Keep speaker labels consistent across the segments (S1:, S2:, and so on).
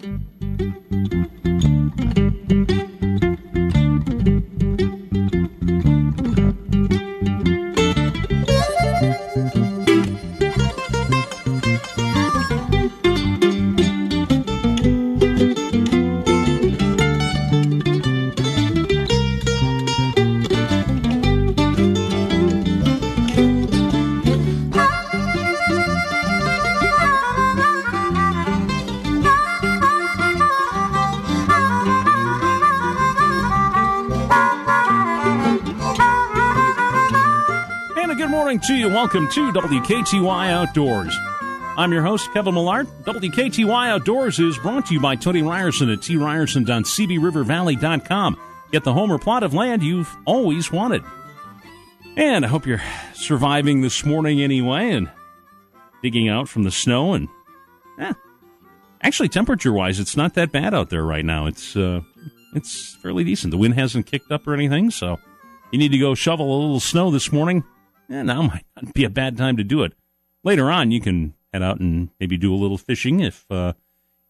S1: And Welcome to WKTY Outdoors. I'm your host, Kevin Millard. WKTY Outdoors is brought to you by Tony Ryerson at tryerson.cbrivervalley.com. Get the home or plot of land you've always wanted. And I hope you're surviving this morning anyway and digging out from the snow. And eh, actually, temperature wise, it's not that bad out there right now. It's uh, it's fairly decent. The wind hasn't kicked up or anything, so you need to go shovel a little snow this morning. Yeah, now might not be a bad time to do it. Later on, you can head out and maybe do a little fishing if uh,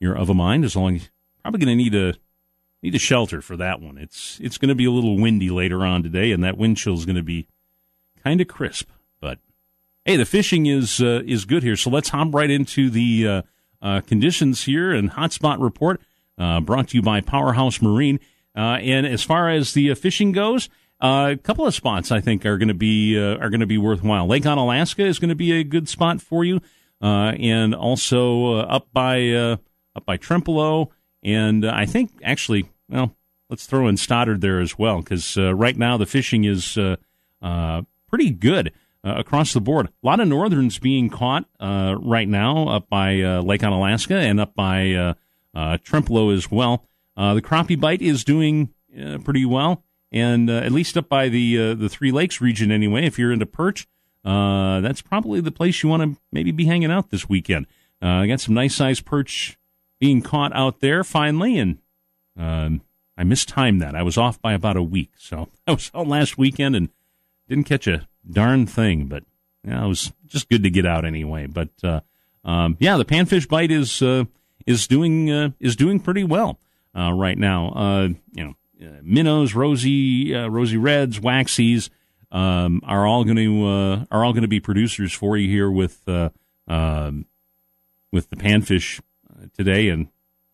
S1: you're of a mind. As long as probably going to need a need a shelter for that one. It's it's going to be a little windy later on today, and that wind chill is going to be kind of crisp. But hey, the fishing is uh, is good here. So let's hop right into the uh, uh, conditions here and hotspot report uh, brought to you by Powerhouse Marine. Uh, and as far as the uh, fishing goes, uh, a couple of spots I think are going to be uh, are going to be worthwhile. Lake Onalaska is going to be a good spot for you, uh, and also uh, up by uh, up by Trempealeau, and uh, I think actually, well, let's throw in Stoddard there as well because right now the fishing is pretty good across the board. A lot of northerns being caught right now up by Lake Onalaska and up by Trempealeau as well. the crappie bite is doing pretty well and uh, at least up by the uh, the Three Lakes region anyway. If you're into perch, uh, that's probably the place you want to maybe be hanging out this weekend. I got some nice sized perch being caught out there finally, and um, I mistimed that. I was off by about a week, so I was out last weekend and didn't catch a darn thing. But yeah, it was just good to get out anyway. But uh, um, yeah, the panfish bite is uh, is doing uh, is doing pretty well right now. you know uh, minnows, rosy, uh, rosy reds, waxies um, are all going to uh, are all going to be producers for you here with uh, um, with the panfish uh, today, and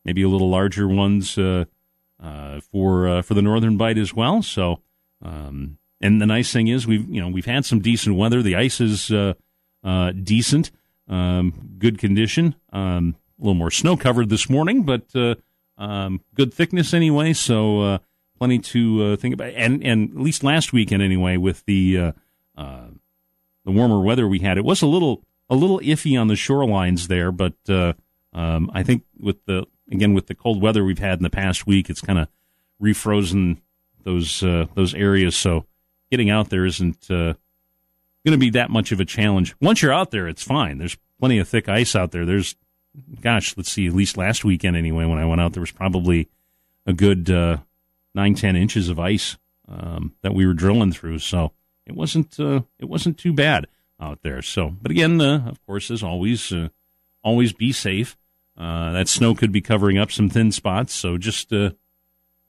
S1: maybe a little larger ones uh, for for the northern bite as well. So, um, and the nice thing is we've you know we've had some decent weather. The ice is decent, um, good condition. Um, a little more snow covered this morning, but um, good thickness anyway. So plenty to uh, think about. And and at least last weekend anyway, with the uh, uh, the warmer weather we had, it was a little a little iffy on the shorelines there. But uh, um, I think with the again with the cold weather we've had in the past week, it's kind of refrozen those uh, those areas. So getting out there isn't going to be that much of a challenge. Once you're out there, it's fine. There's plenty of thick ice out there. There's gosh, let's see, at least last weekend anyway, when I went out, there was probably a good uh, nine ten inches of ice um, that we were drilling through. So it wasn't uh, it wasn't too bad out there. So, but again, uh, of course, as always, uh, always be safe. Uh, that snow could be covering up some thin spots, so just uh,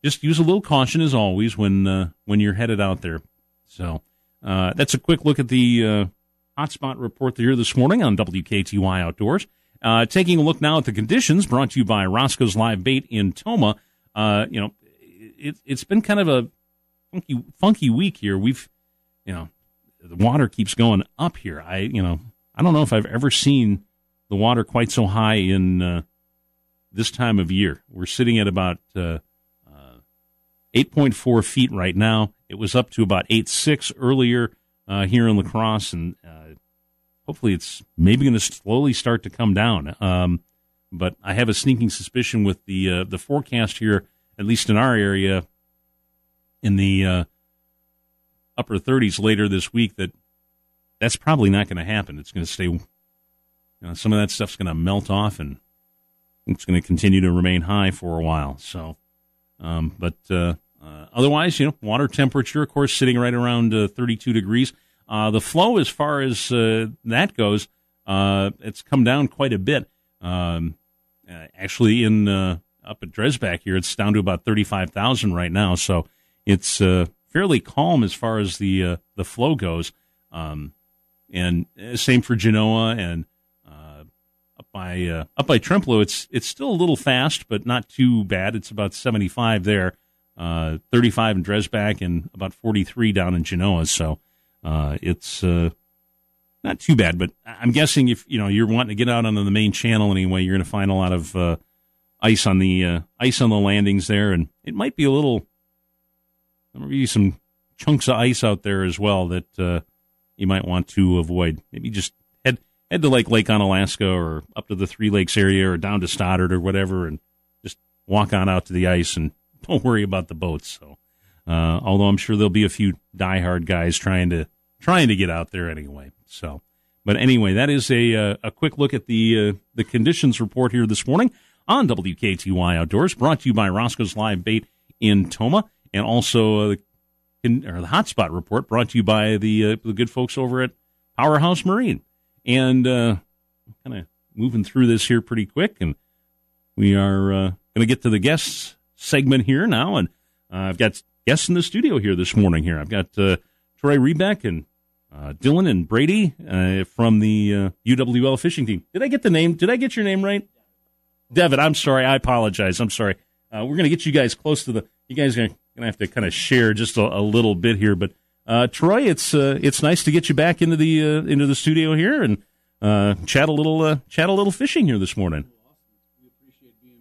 S1: just use a little caution as always when uh, when you're headed out there. So that's a quick look at the hotspot report here this morning on WKTY Outdoors. taking a look now at the conditions, brought to you by Roscoe's Live Bait in Tomah. you know, it, it's been kind of a funky funky week here. We've you know the water keeps going up here. I you know I don't know if I've ever seen the water quite so high in uh, this time of year. We're sitting at about uh, uh, 8.4 feet right now. It was up to about 8.6 earlier uh, here in La Crosse, and uh, hopefully it's maybe going to slowly start to come down. Um, but I have a sneaking suspicion with the uh, the forecast here at least in our area, in the uh, upper 30s later this week, that that's probably not going to happen. It's going to stay. You know, some of that stuff's going to melt off, and it's going to continue to remain high for a while. So, um, but uh, uh, otherwise, you know, water temperature, of course, sitting right around uh, 32 degrees. Uh, the flow, as far as uh, that goes, it's come down quite a bit. Um, actually in up at Dresbach here, it's down to about thirty five thousand right now. So it's uh, fairly calm as far as the uh, the flow goes. Um, and uh, same for Genoa and uh, up by uh, up by Trempealeau. It's it's still a little fast, but not too bad. It's about seventy five there, uh, thirty five in Dresbach, and about forty three down in Genoa. So it's not too bad. But I'm guessing if you know you're wanting to get out on the main channel anyway, you're going to find a lot of ice on the uh, ice on the landings there, and it might be a little. There might be some chunks of ice out there as well that uh, you might want to avoid. Maybe just head head to like Lake Onalaska or up to the Three Lakes area or down to Stoddard or whatever, and just walk on out to the ice and don't worry about the boats. So, uh, although I'm sure there'll be a few diehard guys trying to trying to get out there anyway. So, but anyway, that is a uh, a quick look at the uh, the conditions report here this morning on WKTY Outdoors, brought to you by Roscoe's Live Bait in Tomah, and also uh, the, or the Hotspot report brought to you by the uh, the good folks over at Powerhouse Marine. And uh, kind of moving through this here pretty quick, and we are uh, going to get to the guests segment here now, and uh, I've got guests in the studio here this morning. Here, I've got uh, Troy Rebeck and uh, Dylan and Brady uh, from the uh, UWL fishing team. Did I get the name? Did I get your name right? Devin, I'm sorry. I apologize. I'm sorry. Uh, we're going to get you guys close to the. You guys are going to have to kind of share just a, a little bit here, but uh, Troy, it's uh, it's nice to get you back into the uh, into the studio here and uh, chat a little uh, chat a little fishing here this morning.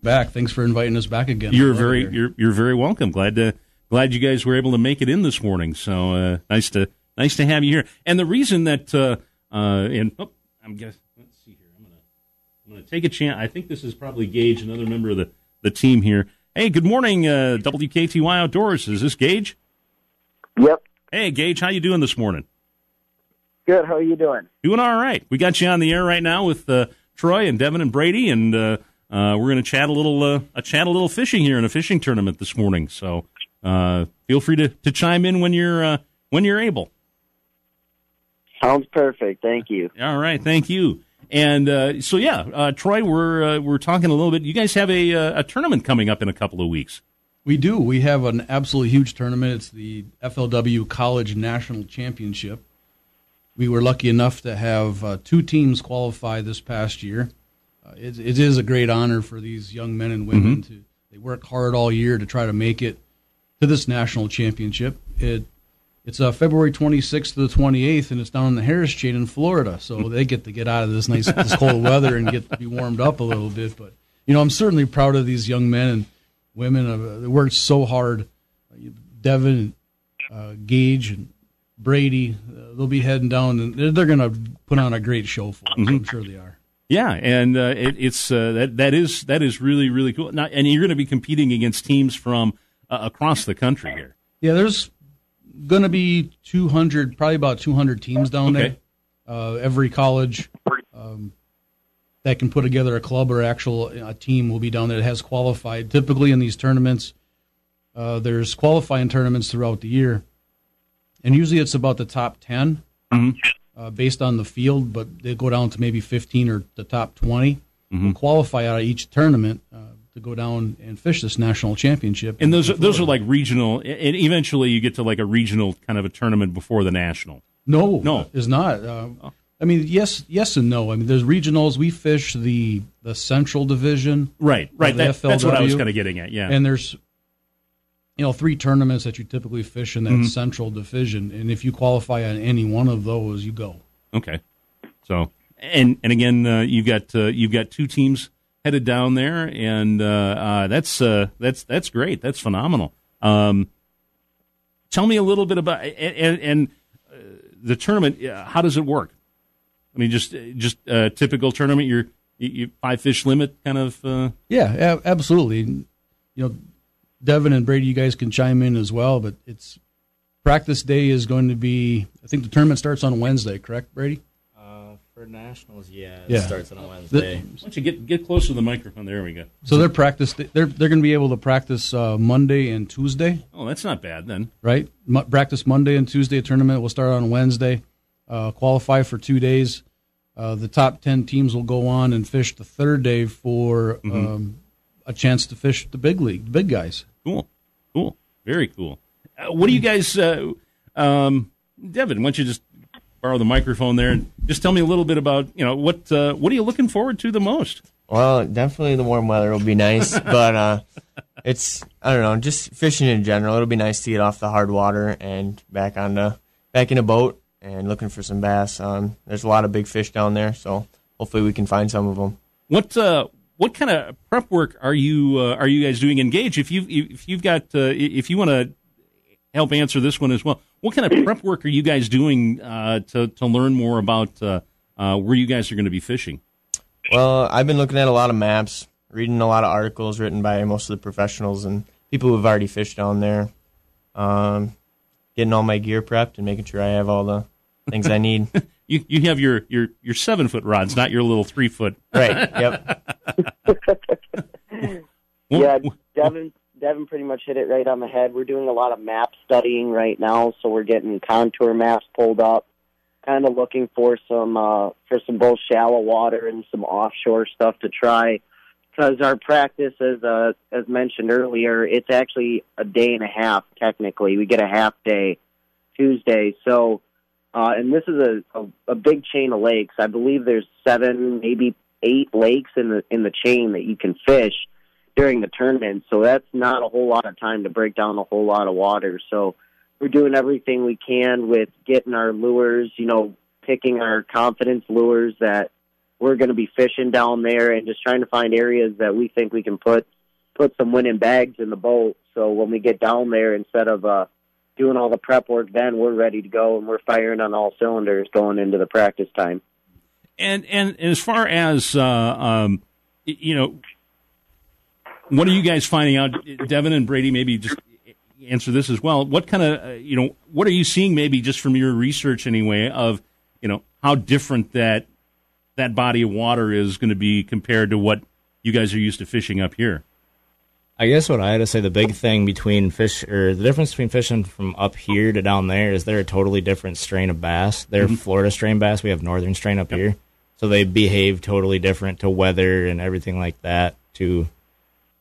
S2: Back. Thanks for inviting us back again.
S1: You're very
S2: here.
S1: you're you're very welcome. Glad to glad you guys were able to make it in this morning. So uh, nice to nice to have you here. And the reason that uh, uh, and oh, I'm guess let's see here. I'm gonna I'm gonna take a chance. I think this is probably Gage, another member of the the team here. Hey, good morning, uh, WKTY Outdoors. Is this Gage?
S3: Yep.
S1: Hey, Gage, how you doing this morning?
S3: Good. How are you doing?
S1: Doing all right. We got you on the air right now with uh, Troy and Devin and Brady, and uh, uh, we're going to chat a little, uh, a chat a little fishing here in a fishing tournament this morning. So uh, feel free to, to chime in when you're uh, when you're able.
S3: Sounds perfect. Thank you.
S1: All right, thank you. And uh, so yeah, uh, Troy, we're uh, we're talking a little bit. You guys have a uh, a tournament coming up in a couple of weeks.
S2: We do. We have an absolutely huge tournament. It's the FLW College National Championship. We were lucky enough to have uh, two teams qualify this past year. Uh, it, it is a great honor for these young men and women to. They work hard all year to try to make it to this national championship. It it's uh, February 26th to the 28th, and it's down in the Harris Chain in Florida. So they get to get out of this nice, this cold weather and get to be warmed up a little bit. But you know, I'm certainly proud of these young men and women. Uh, they worked so hard. Devin, uh, Gage, and Brady. Uh, they'll be heading down, and they're, they're going to put on a great show for us. I'm sure they are.
S1: Yeah, and uh, it, it's uh, that that is that is really really cool. Now, and you're going to be competing against teams from uh, across the country here.
S2: Yeah, there's going to be 200, probably about 200 teams down
S1: Okay.
S2: there. Uh, every college um, that can put together a club or actual a team will be down there that has qualified. Typically in these tournaments, uh, there's qualifying tournaments throughout the year, and usually it's about the top 10
S1: Mhm.
S2: uh, based on the field, but they go down to maybe 15 or the top 20 will qualify out of each tournament uh, to go down and fish this national championship.
S1: And those are, those are like regional, and eventually you get to like a regional kind of a tournament before the national.
S2: No,
S1: No.
S2: is not. Uh, I mean, yes, yes, and no. I mean, there's regionals. We fish the the Central Division,
S1: Right, right.
S2: the
S1: That, that's what I was kind of getting at. Yeah.
S2: and there's you know three tournaments that you typically fish in that
S1: Mm-hmm.
S2: Central Division. And if you qualify on any one of those, you go.
S1: Okay. So and and again, uh, you've got uh, you've got two teams headed down there, and uh, uh, that's uh, that's that's great. That's phenomenal. Um, tell me a little bit about and, and, uh, the tournament. uh, How does it work? I mean, just just a typical tournament. You're you, five fish limit kind of. Uh,
S2: Yeah, absolutely. You know, Devin and Brady, you guys can chime in as well. But it's practice day is going to be. I think the tournament starts on Wednesday. Correct, Brady?
S4: For nationals, yeah, it
S2: Yeah.
S4: starts on a Wednesday.
S1: why don't you get get close to the microphone? There we go.
S2: So their practice, they're they're going to be able to practice uh, Monday and Tuesday.
S1: Oh, that's not bad then.
S2: right? Mo- practice Monday and Tuesday. Tournament will start on Wednesday. Uh, qualify for two days. Uh, the top 10 teams will go on and fish the third day for
S1: Mm-hmm.
S2: um, a chance to fish the big league, the big guys.
S1: Cool, cool, very cool. Uh, what do you guys, uh, um, Devin? Why don't you just borrow the microphone there and just tell me a little bit about you know what uh, what are you looking forward to the most?
S5: Well, definitely the warm weather will be nice, but uh, it's I don't know, just fishing in general. It'll be nice to get off the hard water and back on the back in a boat and looking for some bass. Um, there's a lot of big fish down there, so hopefully we can find some of them.
S1: What uh, what kind of prep work are you uh, are you guys doing? Engage if you if you've got uh, if you want to help answer this one as well. What kind of prep work are you guys doing uh, to to learn more about uh, uh, where you guys are going to be fishing?
S5: Well, I've been looking at a lot of maps, reading a lot of articles written by most of the professionals and people who have already fished down there. Um, getting all my gear prepped and making sure I have all the things I need.
S1: You you have your your your seven foot rods, not your little three foot.
S5: right. Yep.
S3: Yeah, Devin Devin pretty much hit it right on the head. We're doing a lot of map studying right now, so we're getting contour maps pulled up, kind of looking for some uh, for some both shallow water and some offshore stuff to try. Because our practice, as uh, as mentioned earlier, it's actually a day and a half technically. We get a half day Tuesday, so uh, and this is a, a a big chain of lakes. I believe there's seven, maybe eight lakes in the in the chain that you can fish during the tournament. So that's not a whole lot of time to break down a whole lot of water. So we're doing everything we can with getting our lures, you know, picking our confidence lures that we're going to be fishing down there and just trying to find areas that we think we can put put some winning bags in the boat. So when we get down there, instead of uh, doing all the prep work, then we're ready to go and we're firing on all cylinders going into the practice time.
S1: And and as far as uh, um, you know, what are you guys finding out, Devin and Brady? Maybe just answer this as well. What kind of uh, you know what are you seeing? Maybe just from your research anyway of you know how different that that body of water is going to be compared to what you guys are used to fishing up here.
S4: I guess what I had to say the big thing between fish or the difference between fishing from up here to down there is they're a totally different strain of bass. They're Florida strain bass. We have northern strain up here. So they behave totally different to weather and everything like that to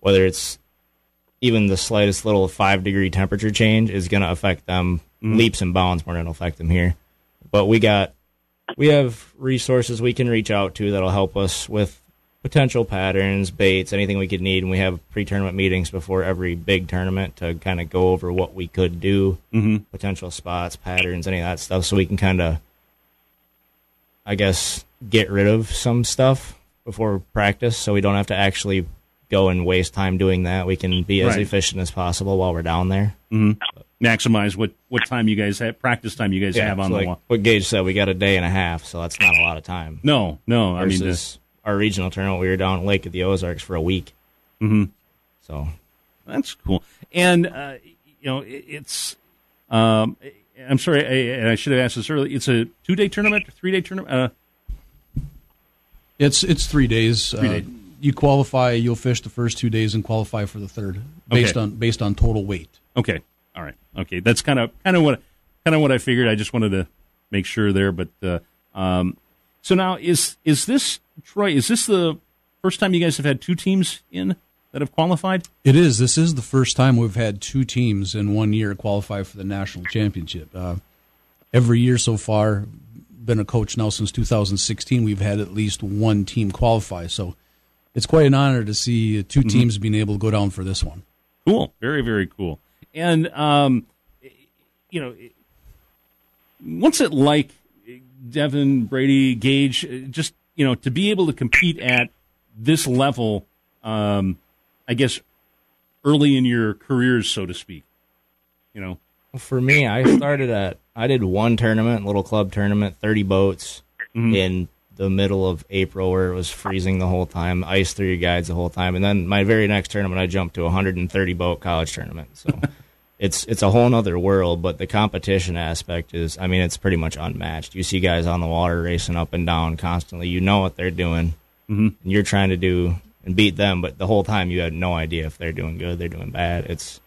S4: whether it's even the slightest little five degree temperature change is going to affect them. Leaps and bounds more than it'll affect them here. But we got we have resources we can reach out to that'll help us with potential patterns, baits, anything we could need, and we have pre-tournament meetings before every big tournament to kind of go over what we could do,
S1: Mm-hmm.
S4: potential spots, patterns, any of that stuff, so we can kind of, I guess, get rid of some stuff before practice, so we don't have to actually go and waste time doing that. We can be as
S1: Right.
S4: efficient as possible while we're down there.
S1: Maximize what what time you guys have practice time you guys have on
S4: so
S1: the
S4: like
S1: wall.
S4: what Gage said, we got a day and a half, so that's not a lot of time.
S1: No, no. I mean,
S4: versus our regional tournament, we were down at Lake of the Ozarks for a week.
S1: Mhm.
S4: So
S1: That's cool. And uh, you know, it, it's. Um, I'm sorry, I, I should have asked this earlier. It's a two day tournament, three day tournament. Uh,
S2: It's it's three days.
S1: Three
S2: uh,
S1: days.
S2: You qualify. You'll fish the first two days and qualify for the third, based
S1: Okay.
S2: on based on total weight.
S1: okay, all right, okay. That's kind of kind of what kind of what I figured. I just wanted to make sure there. But uh, um, so now is is this Troy? Is this the first time you guys have had two teams in that have qualified?
S2: It is. This is the first time we've had two teams in one year qualify for the national championship. Uh, every year so far, been a coach now since 2016. We've had at least one team qualify. So it's quite an honor to see 2 teams being able to go down for this one.
S1: Cool, very very cool. And um, you know, what's it like, Devin Brady Gage? uh, Just you know, to be able to compete at this level, um, I guess early in your careers, so to speak. You know,
S4: for me, I started at I did one tournament, little club tournament, thirty boats in the middle of April where it was freezing the whole time, ice through your guides the whole time, and then my very next tournament I jumped to a 130 boat college tournament. So it's it's a whole nother world, but the competition aspect is I mean it's pretty much unmatched. You see guys on the water racing up and down constantly. You know what they're doing, mm-hmm. and you're trying to do and beat them, but the whole time you had no idea if they're doing good, they're doing bad. It's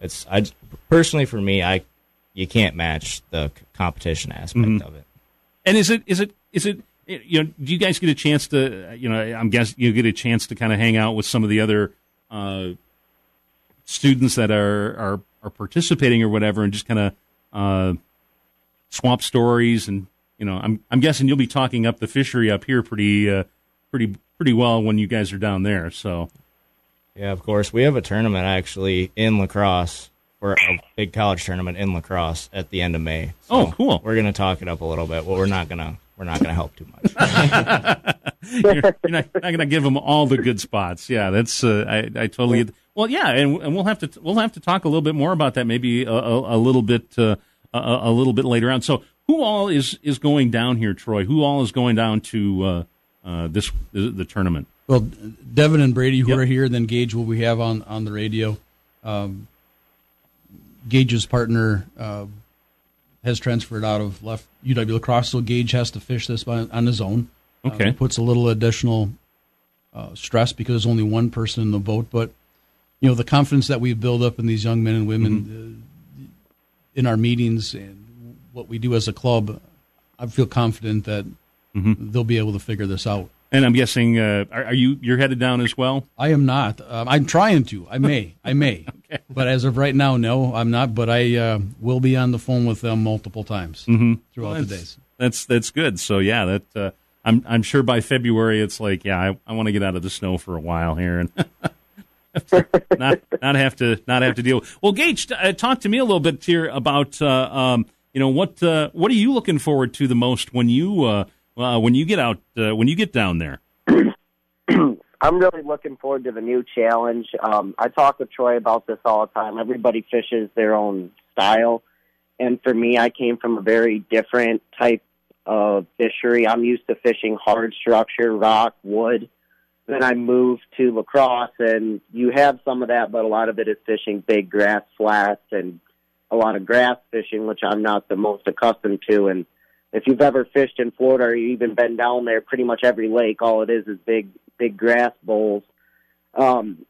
S4: it's I personally for me I you can't match the c- competition aspect of it.
S1: and is it is it is it you know, do you guys get a chance to, you know, I'm guessing you get a chance to kind of hang out with some of the other uh, students that are, are are participating or whatever, and just kind of uh, swap stories and you know, I'm I'm guessing you'll be talking up the fishery up here pretty uh, pretty pretty well when you guys are down there. So,
S4: yeah, of course, we have a tournament actually in La Crosse for a big college tournament in La Crosse at the end of May.
S1: So oh, cool!
S4: We're gonna talk it up a little bit. Well, we're not gonna we're not gonna help too much.
S1: you're, you're not, not, gonna give them all the good spots. Yeah, that's uh, I I totally. Well, yeah, and, and we'll have to we'll have to talk a little bit more about that maybe a, a, a little bit uh, a, a, little bit later on. So, who all is is going down here, Troy? Who all is going down to uh, uh, this the, the, tournament?
S2: Well, Devin and Brady who yep. are here, then Gage, what we have on on the radio. Um, Gage's partner uh, has transferred out of left UW La Crosse, so Gage has to fish this by, on his own.
S1: Uh, okay,
S2: puts a little additional uh, stress because there's only one person in the boat, but you know the confidence that we've built up in these young men and women mm-hmm. in our meetings and what we do as a club, I feel confident that mm-hmm. they'll be able to figure this out.
S1: And I'm guessing, uh, are, are, you you're headed down as well?
S2: I am not. Um, I'm trying to. I may. I may. Okay. But as of right now, no, I'm not. But I uh, will be on the phone with them multiple times
S1: mm-hmm.
S2: throughout
S1: well,
S2: the days.
S1: That's that's good. So yeah, that uh, I'm I'm sure by February it's like yeah, I, I want to get out of the snow for a while here and. not not have to not have to deal. Well, Gage, uh, talk to me a little bit here about uh, um, you know what uh, what are you looking forward to the most when you uh, uh, when you get out uh, when you get down there?
S3: I'm really looking forward to the new challenge. Um, I talk with Troy about this all the time. Everybody fishes their own style, and for me, I came from a very different type of fishery. I'm used to fishing hard structure, rock, wood. Then I moved to La Crosse, and you have some of that, but a lot of it is fishing big grass flats and a lot of grass fishing, which I'm not the most accustomed to. And if you've ever fished in Florida or you've even been down there, pretty much every lake, all it is is big, big grass bowls. Um,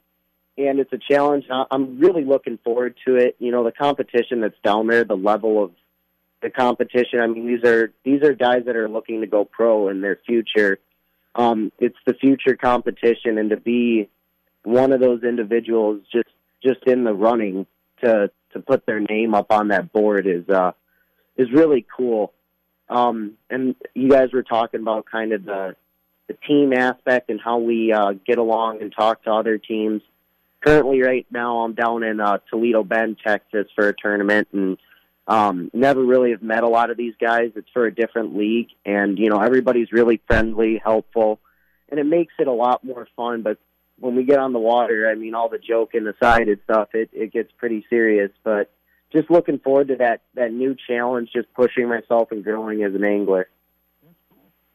S3: and it's a challenge. I'm really looking forward to it. You know, the competition that's down there, the level of the competition. I mean, these are these are guys that are looking to go pro in their future. Um, it's the future competition, and to be one of those individuals just just in the running to to put their name up on that board is uh, is really cool. Um, and you guys were talking about kind of the the team aspect and how we uh, get along and talk to other teams. Currently, right now, I'm down in uh, Toledo Bend, Texas, for a tournament, and um, never really have met a lot of these guys. It's for a different league, and you know everybody's really friendly, helpful, and it makes it a lot more fun. But when we get on the water, I mean, all the joking aside and stuff, it, it gets pretty serious. But just looking forward to that that new challenge, just pushing myself and growing as an angler.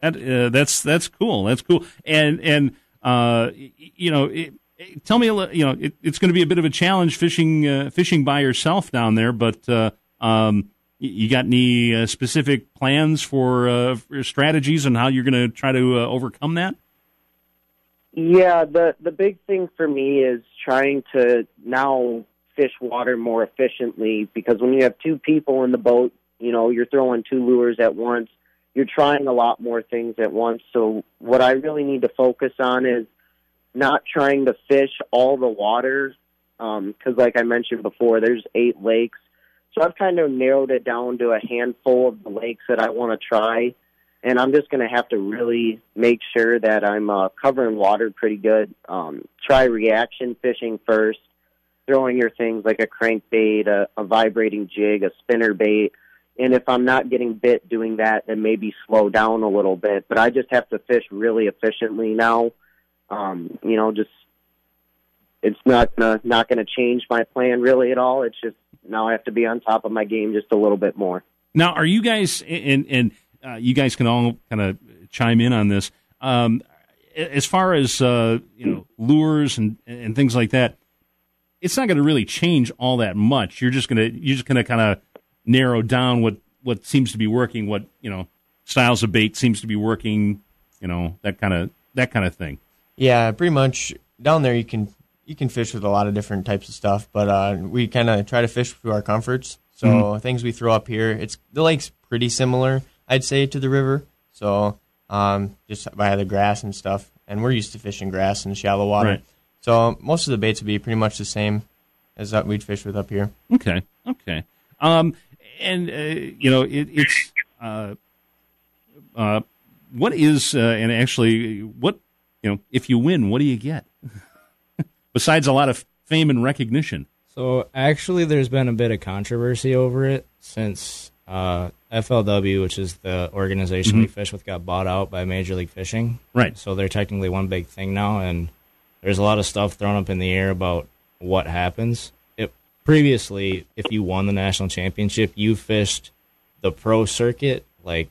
S1: That, uh, that's that's cool. That's cool. And and uh, you know, it, it, tell me a little. You know, it, it's going to be a bit of a challenge fishing uh, fishing by yourself down there. But uh, um, you got any uh, specific plans for, uh, for strategies and how you're going to try to overcome that?
S3: Yeah, the the big thing for me is trying to now fish water more efficiently because when you have two people in the boat, you know, you're throwing two lures at once. You're trying a lot more things at once. So what I really need to focus on is not trying to fish all the waters because, um, like I mentioned before, there's eight lakes. So I've kind of narrowed it down to a handful of the lakes that I want to try and I'm just going to have to really make sure that I'm uh, covering water pretty good. Um, try reaction fishing first, throwing your things like a crankbait, a, a vibrating jig, a spinner bait. And if I'm not getting bit doing that, then maybe slow down a little bit. But I just have to fish really efficiently now. Um, you know, just it's not gonna, not going to change my plan really at all. It's just now I have to be on top of my game just a little bit more.
S1: Now, are you guys and and uh, you guys can all kind of chime in on this. Um, as far as uh, you know, lures and and things like that, it's not going to really change all that much. You're just gonna you're just gonna kind of narrow down what what seems to be working, what you know styles of bait seems to be working, you know that kind of that kind of thing.
S5: Yeah, pretty much down there you can you can fish with a lot of different types of stuff, but uh, we kind of try to fish to our comforts. So mm-hmm. things we throw up here, it's the lake's pretty similar. I'd say, to the river. So um, just by the grass and stuff. And we're used to fishing grass in shallow water.
S1: Right.
S5: So most of the baits would be pretty much the same as that we'd fish with up here.
S1: Okay, okay. Um, and uh, you know, it, it's uh, uh, what is uh, and actually what you know, if you win, what do you get besides a lot of fame and recognition?
S4: So actually, there's been a bit of controversy over it since uh, FLW, which is the organization we fish with, got bought out by Major League Fishing.
S1: Right.
S4: So they're technically one big thing now, and there's a lot of stuff thrown up in the air about what happens. Previously, if you won the national championship, you fished the pro circuit, like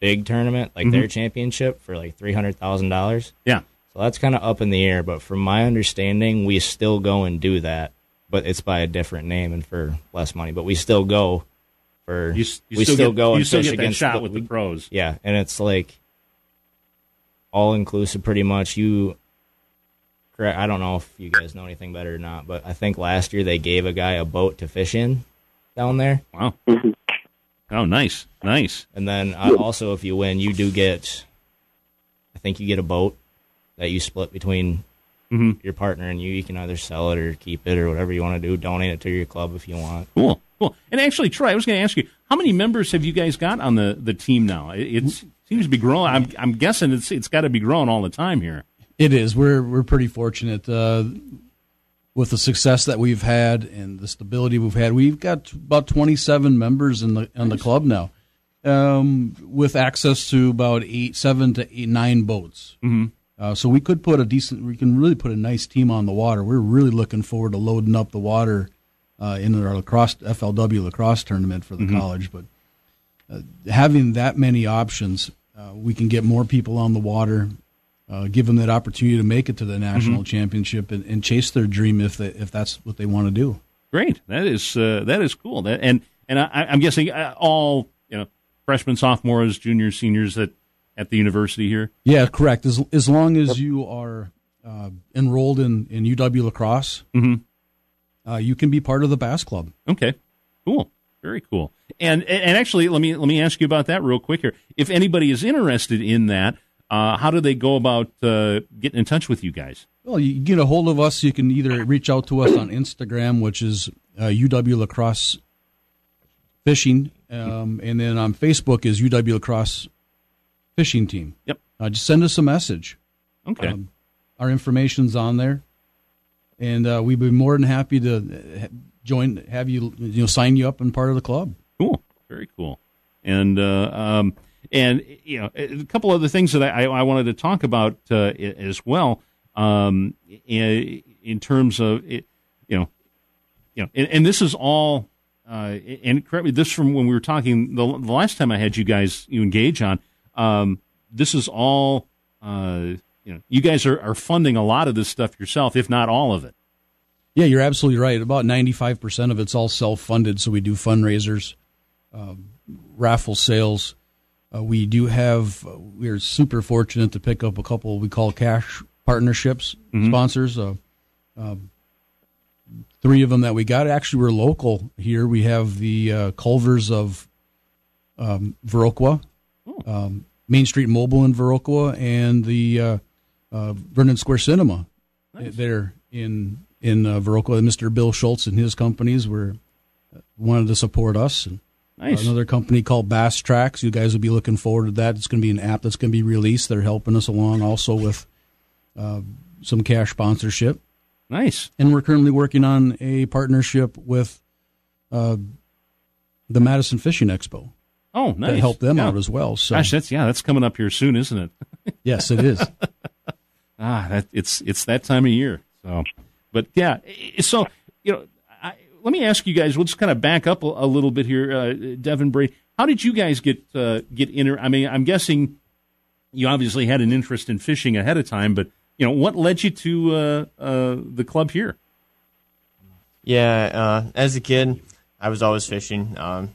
S4: big tournament, like their mm-hmm. championship for like three hundred thousand dollars.
S1: Yeah.
S4: So that's kind of up in the air. But from my understanding, we still go and do that, but it's by a different name and for less money. But we still go for
S1: You, you
S4: we
S1: still,
S4: still
S1: get,
S4: go and
S1: still
S4: fish against
S1: shot
S4: the-
S1: with the pros.
S4: yeah, and it's like all inclusive, pretty much. You correct? I don't know if you guys know anything better or not, but I think last year they gave a guy a boat to fish in down there,
S1: Wow. Oh, nice, nice.
S4: and then uh, also if you win, you do get. I think you get a boat that you split between
S1: Mhm.
S4: your partner and you. You can either sell it or keep it or whatever you want to do. Donate it to your club if you want.
S1: Cool, cool. And actually, Troy, I was going to ask you, how many members have you guys got on the, the team now? It, it seems to be growing. I'm, I'm guessing it's it's got to be growing all the time here.
S2: It is. We're we're pretty fortunate uh, with the success that we've had and the stability we've had. We've got about 27 members in the in the club now, um, with access to about eight, seven to eight, nine boats. Mm-hmm. Uh, so we could put a decent. We can really put a nice team on the water. We're really looking forward to loading up the water uh, in our La Crosse FLW La Crosse tournament for the college. But uh, having that many options, uh, we can get more people on the water uh, give them that opportunity to make it to the national championship and, and chase their dream if they, if that's what they want to do.
S1: Great. That is uh, that is cool. That, and and I, I'm guessing uh, all you know freshmen, sophomores, juniors, seniors at at the university here.
S2: Yeah, correct. As as long as you are uh, enrolled in in UW La Crosse, uh, you can be part of the bass club.
S1: Okay, cool, very cool. And and actually, let me let me ask you about that real quick here. If anybody is interested in that, uh, how do they go about uh, getting in touch with you guys?
S2: Well, you get a hold of us. You can either reach out to us on Instagram, which is uh, UW La Crosse fishing, um, and then on Facebook is UW La Crosse fishing team.
S1: Yep.
S2: Uh, just send us a message.
S1: Okay,
S2: Um, our information's on there, and uh, we'd be more than happy to uh, join, have you, you know, sign you up and part of the club.
S1: cool, very cool. And uh, um, and you know a couple other things that I, I wanted to talk about uh, as well. Um, in, in terms of it, you know, you know, and, and this is all. Uh, and correct me, this from when we were talking the, the last time I had you guys you engage on. Um, this is all. Uh, you know, you guys are, are funding a lot of this stuff yourself, if not all of it.
S2: Yeah, you're absolutely right. About 95% of it's all self funded. So we do fundraisers, um, raffle sales. Uh, we do have, uh, we're super fortunate to pick up a couple we call cash partnerships, sponsors. Uh, um, three of them that we got actually were local here. We have the uh, Culvers of um, Viroqua, um, Main Street Mobile in Viroqua, and the uh, uh, Vernon Square Cinema there in in uh, Viroqua. Mr. Bill Schultz and his companies were uh, wanted to support us. And
S1: Nice.
S2: another company called Bass Tracks. You guys will be looking forward to that. It's going to be an app that's going to be released. They're helping us along also with uh, some cash sponsorship.
S1: Nice.
S2: And we're currently working on a partnership with uh, the Madison Fishing Expo
S1: Oh, nice.
S2: to help them
S1: Yeah.
S2: out as well. So
S1: Gosh, that's yeah, that's coming up here soon, isn't it?
S2: yes, it is.
S1: Ah, that it's it's that time of year. So, but yeah, so you know, let me ask you guys. We'll just kind of back up a, a little bit here, uh, Devin Bray. How did you guys get uh, get inter? I mean, I'm guessing you obviously had an interest in fishing ahead of time, but you know, what led you to uh, uh, the club here?
S5: Yeah, uh, as a kid, I was always fishing. Um,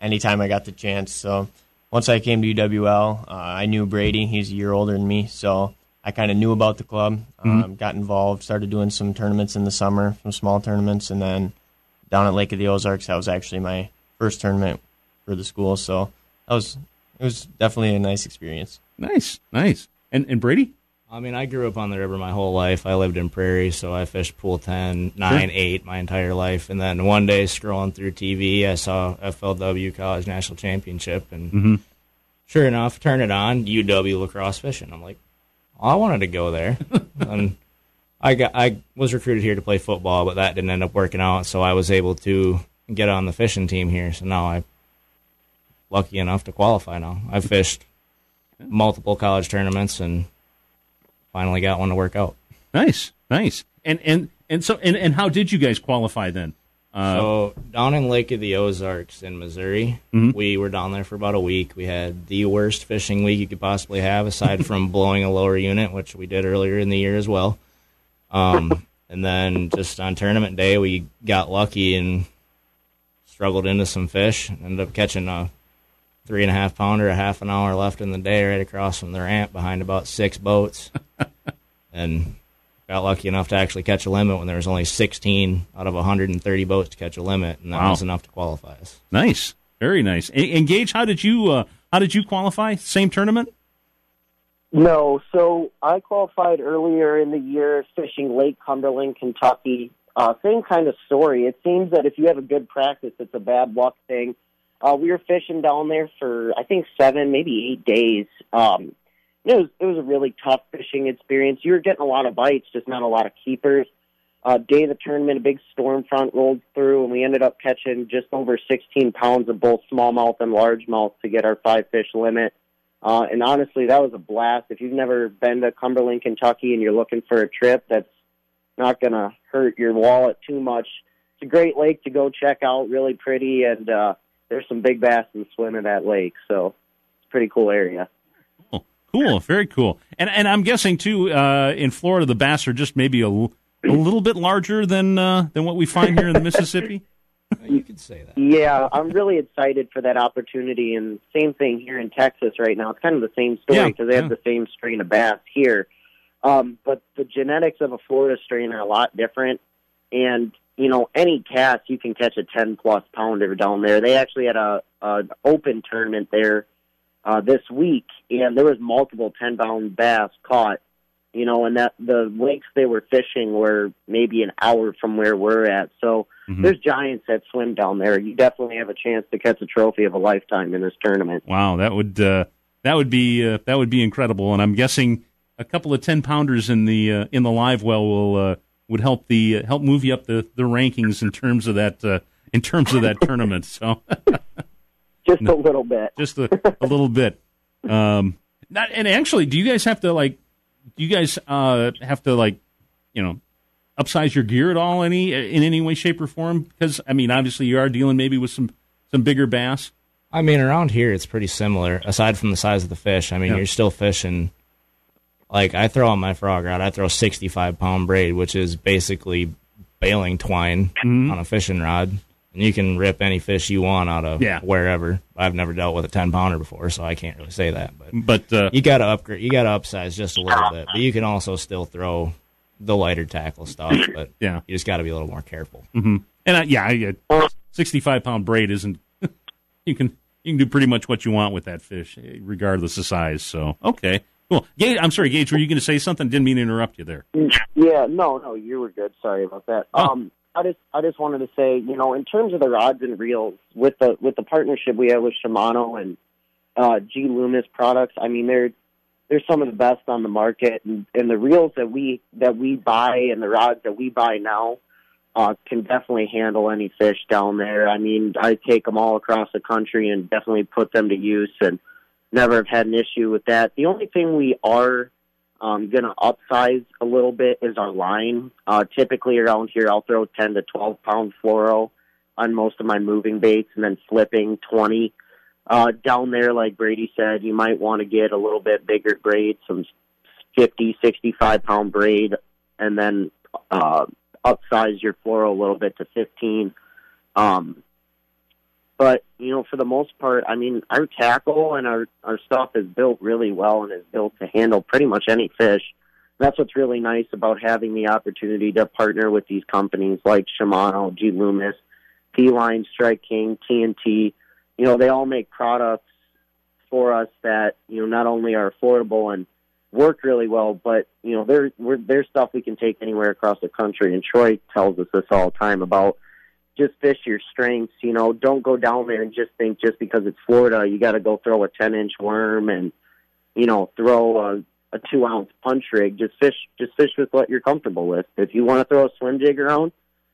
S5: anytime I got the chance. So once I came to UWL, uh, I knew Brady. He's a year older than me, so I kind of knew about the club. Um, got involved, started doing some tournaments in the summer, some small tournaments, and then down at Lake of the Ozarks, that was actually my first tournament for the school. So that was it was definitely a nice experience.
S1: Nice, nice. And and Brady?
S4: I mean, I grew up on the river my whole life. I lived in Prairie, so I fished pool 10, 9, sure. 8 my entire life. And then one day, scrolling through TV, I saw FLW College National Championship. And
S1: mm-hmm.
S4: sure enough, turn it on, UW La Crosse fishing. I'm like, I wanted to go there. and I got I was recruited here to play football, but that didn't end up working out. So I was able to get on the fishing team here. So now I'm lucky enough to qualify. Now I've fished multiple college tournaments and finally got one to work out.
S1: Nice, nice. And and and so and, and how did you guys qualify then?
S4: Uh, so down in Lake of the Ozarks in Missouri,
S1: mm-hmm.
S4: we were down there for about a week. We had the worst fishing week you could possibly have, aside from blowing a lower unit, which we did earlier in the year as well. Um, and then just on tournament day, we got lucky and struggled into some fish. Ended up catching a three and a half pounder, a half an hour left in the day, right across from the ramp behind about six boats, and got lucky enough to actually catch a limit when there was only 16 out of 130 boats to catch a limit, and that wow. was enough to qualify us.
S1: Nice, very nice. And Gage, how did you uh, how did you qualify? Same tournament?
S3: No, so I qualified earlier in the year fishing Lake Cumberland, Kentucky. Uh, same kind of story. It seems that if you have a good practice, it's a bad luck thing. Uh, we were fishing down there for I think seven, maybe eight days. Um, it was it was a really tough fishing experience. You were getting a lot of bites, just not a lot of keepers. Uh, day of the tournament, a big storm front rolled through, and we ended up catching just over 16 pounds of both smallmouth and largemouth to get our five fish limit. Uh, and honestly, that was a blast. If you've never been to Cumberland, Kentucky, and you're looking for a trip that's not going to hurt your wallet too much, it's a great lake to go check out. Really pretty, and uh, there's some big bass that swim in that lake. So it's a pretty cool area.
S1: Cool, cool, very cool. And and I'm guessing too uh, in Florida the bass are just maybe a, a little bit larger than uh, than what we find here in the Mississippi.
S4: You could say that.
S3: Yeah, I'm really excited for that opportunity. And same thing here in Texas right now. It's kind of the same story because yeah, they have the same strain of bass here. Um, but the genetics of a Florida strain are a lot different. And, you know, any cast, you can catch a 10 plus pounder down there. They actually had a, an open tournament there uh, this week, and there was multiple 10 pound bass caught you know, and that the lakes they were fishing were maybe an hour from where we're at. So mm-hmm. there's giants that swim down there. You definitely have a chance to catch a trophy of a lifetime in this tournament.
S1: Wow, that would uh, that would be uh, that would be incredible. And I'm guessing a couple of ten pounders in the uh, in the live well will uh, would help the uh, help move you up the, the rankings in terms of that uh, in terms of that tournament. So
S3: just a little bit,
S1: just a, a little bit. Um, not, and actually, do you guys have to like do you guys uh, have to like, you know, upsize your gear at all any in any way, shape, or form? Because I mean, obviously, you are dealing maybe with some some bigger bass.
S4: I mean, around here it's pretty similar. Aside from the size of the fish, I mean, yeah. you're still fishing. Like I throw on my frog rod, I throw 65 pound braid, which is basically baling twine
S1: mm-hmm.
S4: on a fishing rod and you can rip any fish you want out of
S1: yeah.
S4: wherever. I've never dealt with a ten pounder before, so I can't really say that. But
S1: but uh,
S4: you got to upgrade, you got to upsize just a little bit. But you can also still throw the lighter tackle stuff. But
S1: yeah,
S4: you just got to be a little more careful.
S1: Mm-hmm. And uh, yeah, sixty five pound braid isn't. you can you can do pretty much what you want with that fish, regardless of size. So okay. Cool. Gage, I'm sorry, Gage. Were you going to say something? Didn't mean to interrupt you there.
S3: Yeah, no, no, you were good. Sorry about that. Oh. Um, I just I just wanted to say, you know, in terms of the rods and reels with the with the partnership we have with Shimano and uh, G Loomis products, I mean they're they're some of the best on the market, and, and the reels that we that we buy and the rods that we buy now uh, can definitely handle any fish down there. I mean, I take them all across the country and definitely put them to use, and never have had an issue with that. The only thing we are um, going to upsize a little bit is our line. Uh, typically around here, I'll throw 10 to 12 pound fluoro on most of my moving baits and then flipping 20. Uh, down there, like Brady said, you might want to get a little bit bigger braid, some 50, 65 pound braid, and then uh, upsize your fluoro a little bit to 15. Um, but you know, for the most part, I mean, our tackle and our our stuff is built really well and is built to handle pretty much any fish. That's what's really nice about having the opportunity to partner with these companies like Shimano, G Loomis, P Line, Strike King, TNT. You know, they all make products for us that you know not only are affordable and work really well, but you know they're they're stuff we can take anywhere across the country. And Troy tells us this all the time about just fish your strengths. You know, don't go down there and just think just because it's Florida, you got to go throw a ten inch worm and you know throw a, a two ounce punch rig. Just fish, just fish with what you're comfortable with. If you want to throw a swim jig around,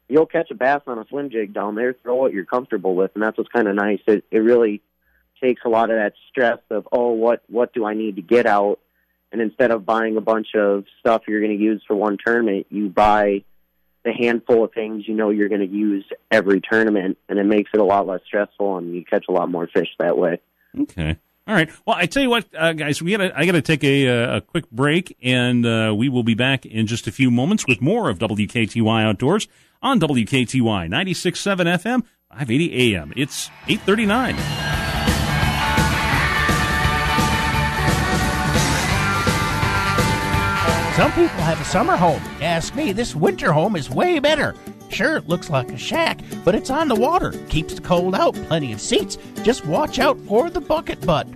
S3: you'll catch a bass on a swim jig down there. Throw what you're comfortable with, and that's what's kind of nice. It it really takes a lot of that stress of oh what what do I need to get out, and instead of buying a bunch of stuff you're going to use for one tournament, you buy the handful of things you know you're going to use every tournament, and it makes it a lot less stressful, and you catch a lot more fish that way.
S1: Okay. All right. Well, I tell you what, uh, guys, we gotta, I got to take a, uh, a quick break, and uh, we will be back in just a few moments with more of WKTY Outdoors on WKTY 96.7 FM, 580 AM. It's 839.
S6: Some people have a summer home. Ask me, this winter home is way better. Sure, it looks like a shack, but it's on the water, keeps the cold out, plenty of seats. Just watch out for the bucket butt.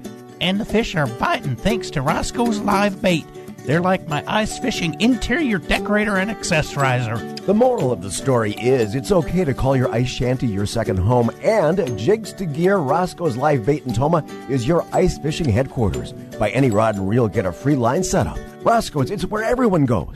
S6: And the fish are biting thanks to Roscoe's live bait. They're like my ice fishing interior decorator and accessorizer.
S7: The moral of the story is it's okay to call your ice shanty your second home, and Jigs to Gear Roscoe's Live Bait and Tomah is your ice fishing headquarters. Buy any rod and reel, get a free line setup. Roscoe's, it's where everyone goes.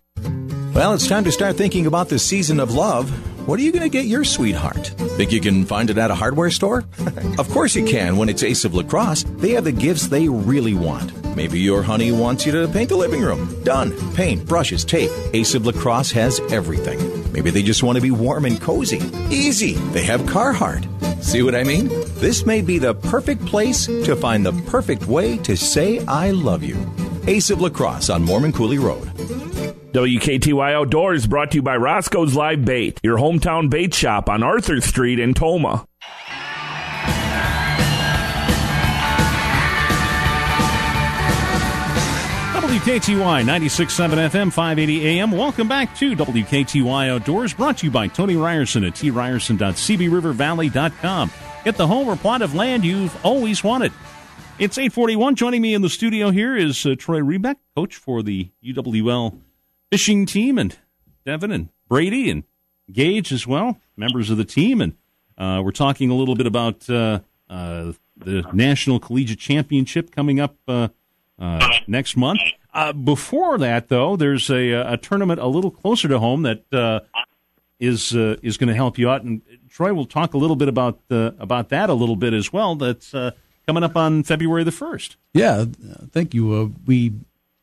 S8: Well, it's time to start thinking about the season of love. What are you going to get your sweetheart? Think you can find it at a hardware store? of course you can when it's Ace of La Crosse. They have the gifts they really want. Maybe your honey wants you to paint the living room. Done. Paint, brushes, tape. Ace of La Crosse has everything. Maybe they just want to be warm and cozy. Easy. They have Carhartt. See what I mean? This may be the perfect place to find the perfect way to say I love you. Ace of La Crosse on Mormon Coulee Road.
S9: WKTY Outdoors brought to you by Roscoe's Live Bait, your hometown bait shop on Arthur Street in Tomah.
S1: WKTY 96.7 FM, 580 AM. Welcome back to WKTY Outdoors, brought to you by Tony Ryerson at tryerson.cbrivervalley.com. Get the home or plot of land you've always wanted. It's 841. Joining me in the studio here is uh, Troy Rebeck, coach for the UWL fishing team, and Devin and Brady and Gage as well, members of the team. And uh, we're talking a little bit about uh, uh the National Collegiate Championship coming up uh, uh, next month. Uh, before that, though, there's a, a, tournament a little closer to home that uh, is uh, is going to help you out. And Troy will talk a little bit about about that a little bit as well. That's coming up on February the 1st.
S2: Yeah, thank you. Uh, we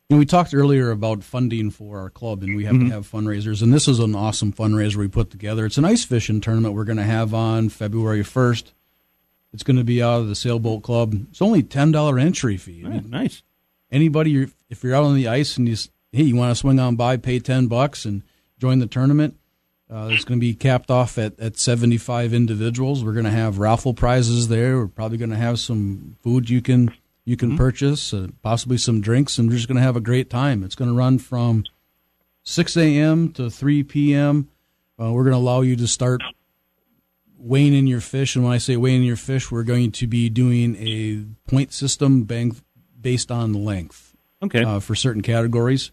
S2: you know, we talked earlier about funding for our club, and we have mm-hmm. to have fundraisers. And this is an awesome fundraiser we put together. It's an ice fishing tournament we're going to have on February 1st. It's going to be out of the Sailboat Club. It's only $10 entry fee.
S1: Right, nice.
S2: Anybody, if you're out on the ice and you, hey, you want to swing on by, pay 10 bucks and join the tournament, uh, it's going to be capped off at, at 75 individuals. We're going to have raffle prizes there. We're probably going to have some food you can you can mm-hmm. purchase, uh, possibly some drinks, and we're just going to have a great time. It's going to run from 6 a.m. to 3 p.m. Uh, we're going to allow you to start weighing in your fish, and when I say weighing in your fish, we're going to be doing a point system based on length.
S1: Okay.
S2: Uh, for certain categories.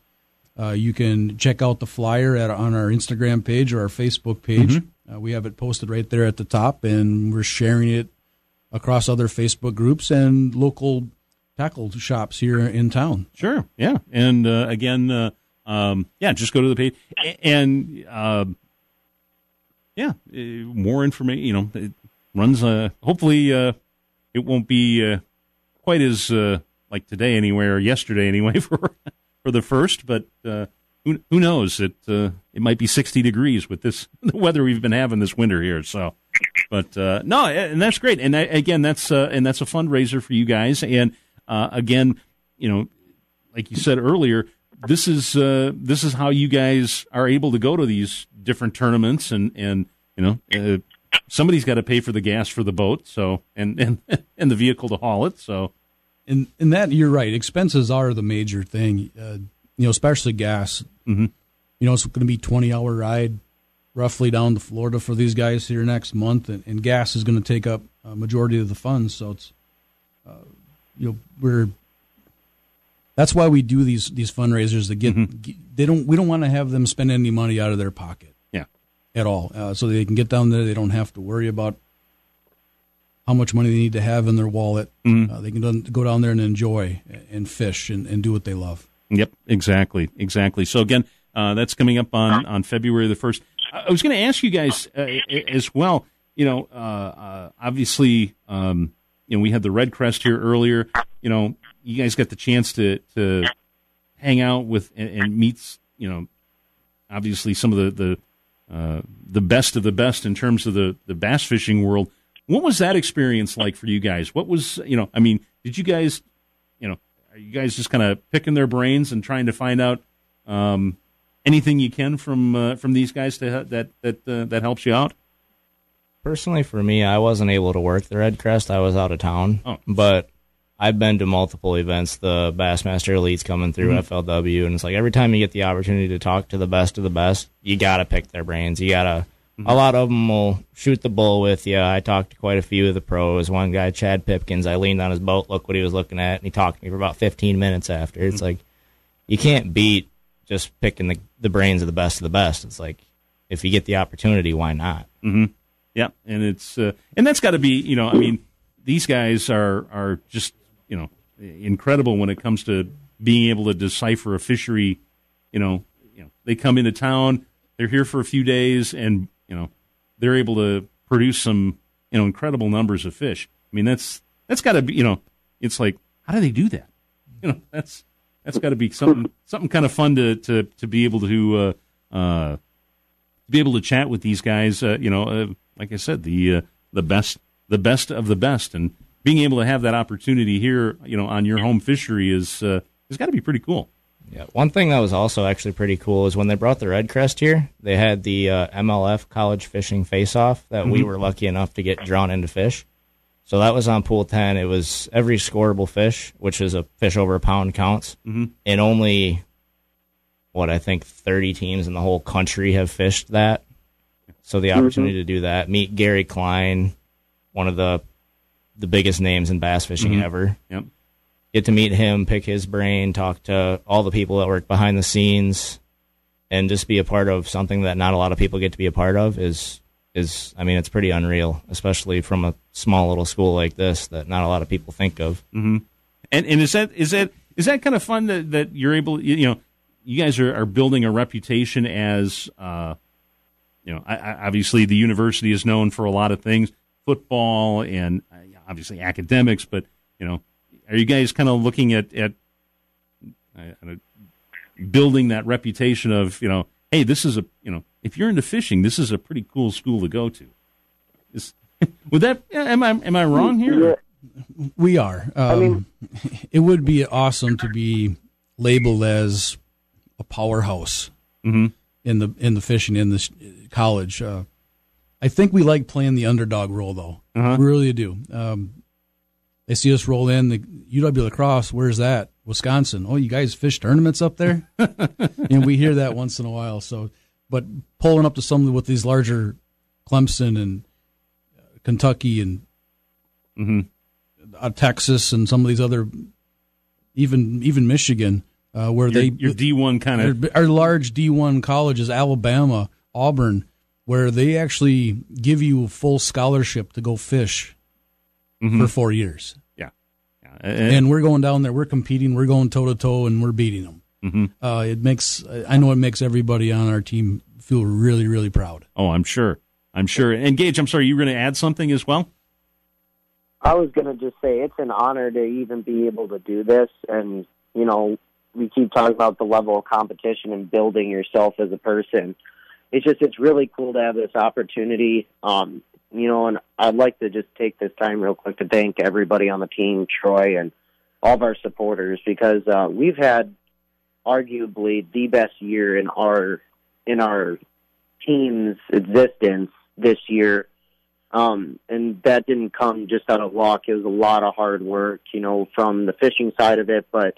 S2: Uh, you can check out the flyer at, on our Instagram page or our Facebook page. Mm-hmm. Uh, we have it posted right there at the top, and we're sharing it across other Facebook groups and local tackle shops here in town.
S1: Sure, yeah, and uh, again, uh, um, yeah, just go to the page and um, yeah, uh, more information. You know, it runs. Uh, hopefully, it won't be quite as like today anyway or yesterday anyway for for the first, but uh, who, who knows? It uh, it might be 60 degrees with this the weather we've been having this winter here. So, but uh, no, and that's great. And again, that's uh, and that's a fundraiser for you guys. And uh, again, you know, like you said earlier, this is uh, this is how you guys are able to go to these different tournaments, and and you know. Somebody's got to pay for the gas for the boat, so and and and the vehicle to haul it. So,
S2: and and that you're right. Expenses are the major thing. Uh, you know, especially gas.
S1: Mm-hmm.
S2: You know, it's going to be 20 hour ride roughly down to Florida for these guys here next month, and, and gas is going to take up a majority of the funds. So it's uh, you know we're that's why we do these these fundraisers to get
S1: Mm-hmm.
S2: they don't we don't want to have them spend any money out of their pocket
S1: Yeah.
S2: at all uh, so they can get down there they don't have to worry about how much money they need to have in their wallet
S1: Mm-hmm.
S2: uh, they can go down there and enjoy and fish and, and do what they love
S1: Yep, exactly, exactly. So again, uh, that's coming up on, on February the first. I I was going to ask you guys uh, as well. You know, uh, uh, obviously, um, you know, we had the Redcrest here earlier. You know, you guys got the chance to to hang out with and, and meet. You know, obviously some of the the uh, the best of the best in terms of the the bass fishing world. What was that experience like for you guys? What was you know? I mean, did you guys you know? Are you guys just kind of picking their brains and trying to find out um, anything you can from uh, from these guys to that that uh, that helps you out?
S4: Personally, for me, I wasn't able to work the Redcrest. I was out of town.
S1: Oh.
S4: But I've been to multiple events. The Bassmaster Elite's coming through
S1: Mm-hmm.
S4: FLW, and it's like every time you get the opportunity to talk to the best of the best, you got to pick their brains. You got to.
S1: Mm-hmm.
S4: A lot of them will shoot the bull with you. I talked to quite a few of the pros. One guy, Chad Pipkens, I leaned on his boat, look what he was looking at, and he talked to me for about 15 minutes after. It's
S1: Mm-hmm.
S4: like you can't beat just picking the the brains of the best of the best. It's like if you get the opportunity, why not?
S1: Mm-hmm. Yeah, and it's uh, and that's got to be you know I mean these guys are are just you know incredible when it comes to being able to decipher a fishery. You know, you know they come into town, they're here for a few days, and you know they're able to produce some you know incredible numbers of fish. I mean that's that's got to be you know it's like how do they do that? You know that's that's got to be something something kind of fun to to to be able to uh, uh, be able to chat with these guys. Uh, you know, uh, like I said, the uh, the best the best of the best, and being able to have that opportunity here, you know, on your home fishery is uh, has got to be pretty cool.
S4: Yeah, one thing that was also actually pretty cool is when they brought the Redcrest here, they had the uh, MLF College Fishing Face Off that we
S1: Mhm.
S4: were lucky enough to get drawn into fish. So that was on pool 10. It was every scoreable fish, which is a fish over a pound counts,
S1: Mhm.
S4: and only what I think 30 teams in the whole country have fished that. So the opportunity to do that, meet Gary Klein, one of the the biggest names in bass fishing
S1: Mhm.
S4: ever
S1: Yep.
S4: Get to meet him, pick his brain, talk to all the people that work behind the scenes, and just be a part of something that not a lot of people get to be a part of is is I mean it's pretty unreal, especially from a small little school like this that not a lot of people think of.
S1: Mm-hmm. And and is that is that is that kind of fun that, that you're able you, know you guys are, are building a reputation as uh, you know I, I, obviously the university is known for a lot of things football and uh, obviously academics but you know are you guys kind of looking at at uh, building that reputation of you know hey this is a you know if you're into fishing this is a pretty cool school to go to is, would that am I am I wrong here
S2: We are. Um, it would be awesome to be labeled as a powerhouse
S1: Mhm.
S2: in the in the fishing in this college. Uh, I think we like playing the underdog role, though.
S1: Uh-huh.
S2: We really do. Um, they see us roll in the UW La Crosse. Where's that? Wisconsin. Oh, you guys fish tournaments up there? and we hear that once in a while. So, but pulling up to some with these larger Clemson and uh, Kentucky and
S1: mm-hmm.
S2: uh, Texas and some of these other, even even Michigan, uh, where
S1: Your-
S2: they
S1: your D1 kind of-
S2: our, our large D one colleges, Alabama, Auburn, where they actually give you a full scholarship to go fish
S1: Mhm.
S2: for four years.
S1: Yeah, yeah.
S2: And, we're going down there, we're competing, we're going toe to toe, and we're beating them.
S1: Mhm.
S2: Uh, it makes I know it makes everybody on our team feel really really proud.
S1: Oh, I'm sure. I'm sure. And Gage, I'm sorry, you were going to add something as well?
S3: I was going to just say it's an honor to even be able to do this. And, you know, we keep talking about the level of competition and building yourself as a person. It's just, it's really cool to have this opportunity. Um, you know, and I'd like to just take this time real quick to thank everybody on the team, Troy, and all of our supporters, because uh, we've had arguably the best year in our in our team's existence this year. Um, and that didn't come just out of luck. It was a lot of hard work, you know, from the fishing side of it, but,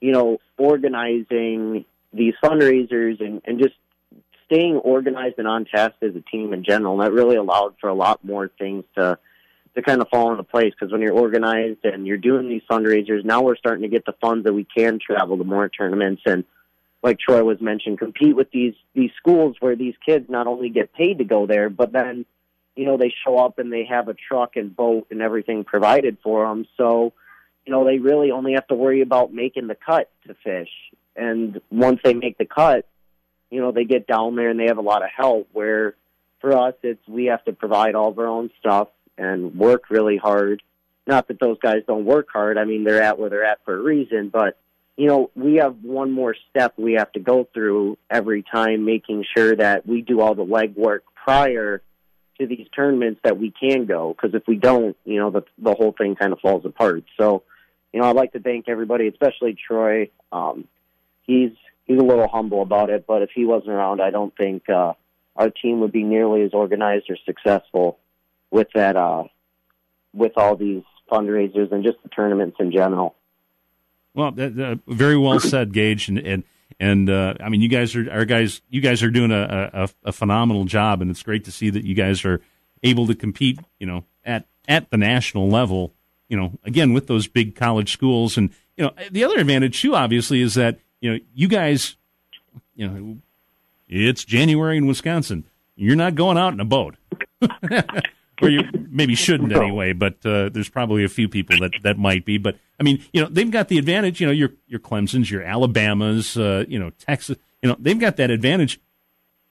S3: you know, organizing these fundraisers and, and just staying organized and on task as a team in general. And that really allowed for a lot more things to to kind of fall into place because when you're organized and you're doing these fundraisers, now we're starting to get the funds that we can travel to more tournaments and like Troy was mentioned, compete with these these schools where these kids not only get paid to go there, but then you know they show up and they have a truck and boat and everything provided for them. So you know they really only have to worry about making the cut to fish. And once they make the cut, you know they get down there and they have a lot of help. Where for us, it's we have to provide all of our own stuff and work really hard. Not that those guys don't work hard. I mean, they're at where they're at for a reason, but you know, we have one more step we have to go through every time, making sure that we do all the legwork prior to these tournaments that we can go. Because if we don't, you know, the the whole thing kind of falls apart. So, you know, I'd like to thank everybody, especially Troy. Um, he's he's a little humble about it, but if he wasn't around, I don't think uh, our team would be nearly as organized or successful with that, uh, with all these fundraisers and just the tournaments in general.
S1: Well, uh, very well said, Gage, and and and uh, I mean, you guys are our guys. You guys are doing a, a, a phenomenal job, and it's great to see that you guys are able to compete. You know, at at the national level. You know, again with those big college schools, and you know, the other advantage too, obviously, is that you know you guys, you know, it's January in Wisconsin. You're not going out in a boat. or you maybe shouldn't anyway, but uh, there's probably a few people that, that might be. But I mean, you know, they've got the advantage. You know, your your Clemson's, your Alabamas, uh, you know, Texas. You know, they've got that advantage.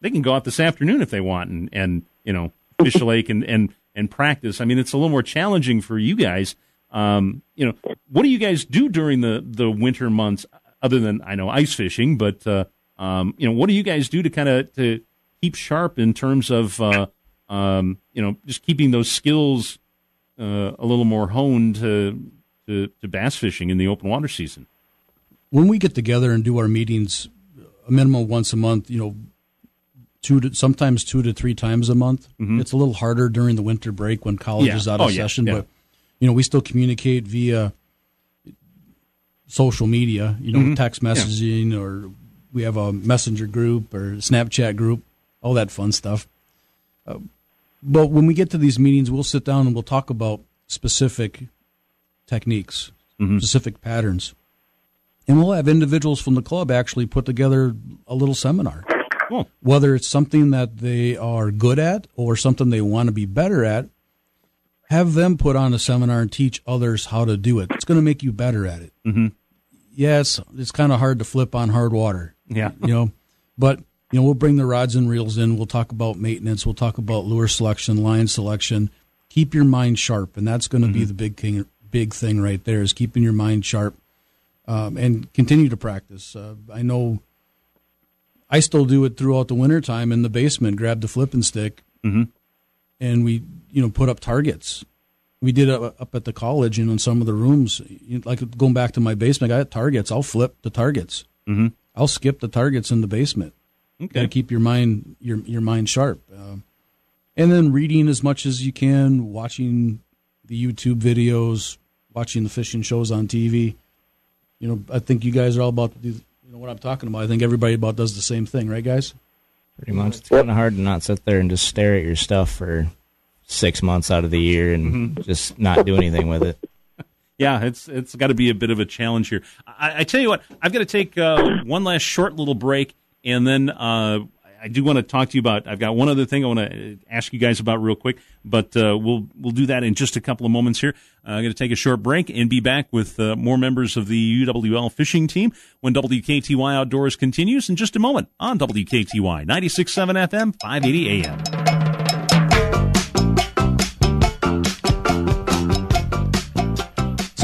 S1: They can go out this afternoon if they want, and and you know, fish a lake and and and practice. I mean, it's a little more challenging for you guys. Um, you know, what do you guys do during the the winter months, other than I know ice fishing? But uh, um, you know, what do you guys do to kind of to keep sharp in terms of uh, um, you know, just keeping those skills uh, a little more honed to, to, to bass fishing in the open water season.
S2: When we get together and do our meetings, a minimum once a month, you know, two to sometimes two to three times a month. Mm-hmm. It's a little harder during the winter break when college yeah. is out of oh, session, yeah. Yeah. but you know, we still communicate via social media, you know, mm-hmm. text messaging or we have a messenger group or Snapchat group, all that fun stuff. Uh, but when we get to these meetings, we'll sit down and we'll talk about specific techniques, mm-hmm. specific patterns. And we'll have individuals from the club actually put together a little seminar. Cool. Whether it's something that they are good at or something they want to be better at, have them put on a seminar and teach others how to do it. It's going to make you better at it. Mm-hmm. Yes, it's kind of hard to flip on hard water.
S1: Yeah.
S2: You know, but you know, we'll bring the rods and reels in. We'll talk about maintenance. We'll talk about lure selection, line selection. Keep your mind sharp, and that's going to mm-hmm. be the big thing. Big thing right there is keeping your mind sharp, um, and continue to practice. Uh, I know. I still do it throughout the wintertime in the basement. Grab the flipping stick, mm-hmm. and we, you know, put up targets. We did it up at the college, you know, in some of the rooms. Like going back to my basement, I had targets. I'll flip the targets. Mm-hmm. I'll skip the targets in the basement Okay. Got to keep your mind your your mind sharp, uh, and then reading as much as you can, watching the YouTube videos, watching the fishing shows on TV. You know, I think you guys are all about you know what I'm talking about. I think everybody about does the same thing, right, guys?
S4: Pretty much. It's kind of hard to not sit there and just stare at your stuff for six months out of the year and mm-hmm. just not do anything with it.
S1: Yeah, it's it's got to be a bit of a challenge here. I, I tell you what, I've got to take uh, one last short little break. And then uh, I do want to talk to you about. I've got one other thing I want to ask you guys about real quick, but uh, we'll we'll do that in just a couple of moments here. Uh, I'm going to take a short break and be back with uh, more members of the UWL fishing team when WKTY Outdoors continues in just a moment on WKTY 96.7 FM, 580 AM.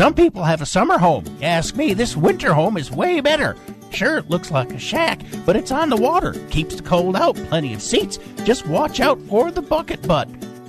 S6: Some people have a summer home. Ask me, this winter home is way better. Sure, it looks like a shack, but it's on the water. Keeps the cold out, plenty of seats. Just watch out for the bucket butt.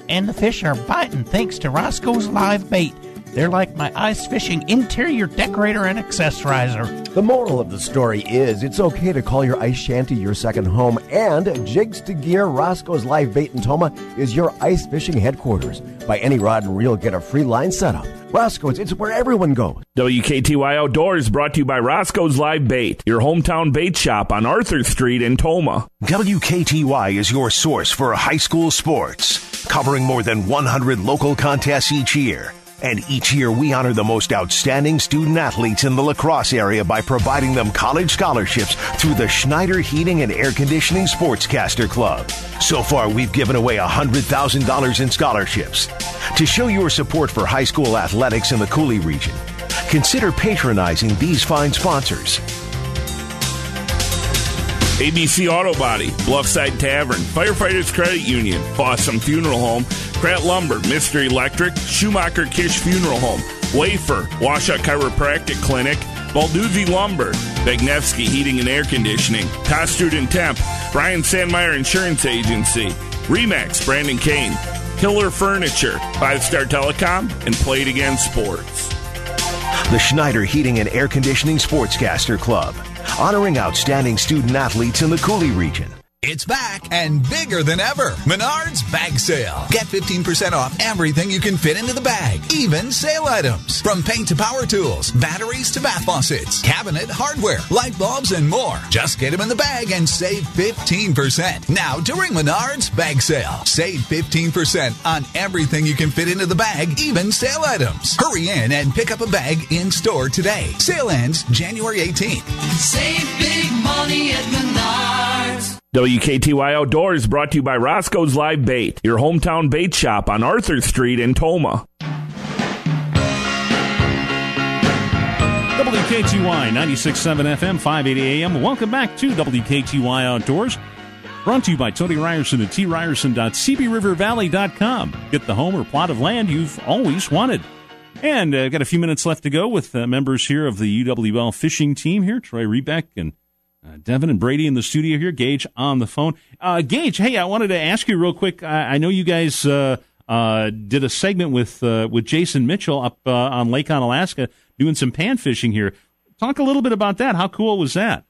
S6: And the fish are biting thanks to Roscoe's live bait. They're like my ice fishing interior decorator and accessorizer.
S7: The moral of the story is it's okay to call your ice shanty your second home, and Jigs to Gear Roscoe's Live Bait in Tomah is your ice fishing headquarters. Buy any rod and reel, get a free line setup. Roscoe's, it's where everyone goes.
S9: WKTY Outdoors brought to you by Roscoe's Live Bait, your hometown bait shop on Arthur Street in Tomah.
S10: WKTY is your source for high school sports, covering more than 100 local contests each year. And each year we honor the most outstanding student athletes in the La Crosse area by providing them college scholarships through the Schneider Heating and Air Conditioning Sportscaster Club. So far, we've given away $100,000 in scholarships. To show your support for high school athletics in the Coulee region, consider patronizing these fine sponsors.
S9: ABC Auto Body, Bluffside Tavern, Firefighters Credit Union, Fossum Funeral Home, Pratt Lumber, Mr. Electric, Schumacher Kish Funeral Home, Wafer, Washout Chiropractic Clinic, Balduzzi Lumber, Bagnevsky Heating and Air Conditioning, Tosterd and Temp, Brian Sandmeyer Insurance Agency, Remax, Brandon Kane, Killer Furniture, Five Star Telecom, and Play It Again Sports.
S10: The Schneider Heating and Air Conditioning Sportscaster Club, honoring outstanding student athletes in the Coulee region.
S11: It's back and bigger than ever. Menards Bag Sale. Get 15% off everything you can fit into the bag, even sale items. From paint to power tools, batteries to bath faucets, cabinet, hardware, light bulbs, and more. Just get them in the bag and save 15%. Now during Menards Bag Sale. Save 15% on everything you can fit into the bag, even sale items. Hurry in and pick up a bag in store today. Sale ends January 18th.
S12: Save big money at Menards.
S9: WKTY Outdoors brought to you by Roscoe's Live Bait, your hometown bait shop on Arthur Street in Tomah.
S1: WKTY 96.7 FM, 580 AM. Welcome back to WKTY Outdoors. Brought to you by Tony Ryerson at tryerson.cbrivervalley.com. Get the home or plot of land you've always wanted. And uh, got a few minutes left to go with uh, members here of the UWL fishing team here, Troy Rebeck and uh, Devin and Brady in the studio here. Gage on the phone. Uh, Gage, hey, I wanted to ask you real quick. I, I know you guys uh, uh, did a segment with uh, with Jason Mitchell up uh, on Lake Onalaska doing some pan fishing here. Talk a little bit about that. How cool was that?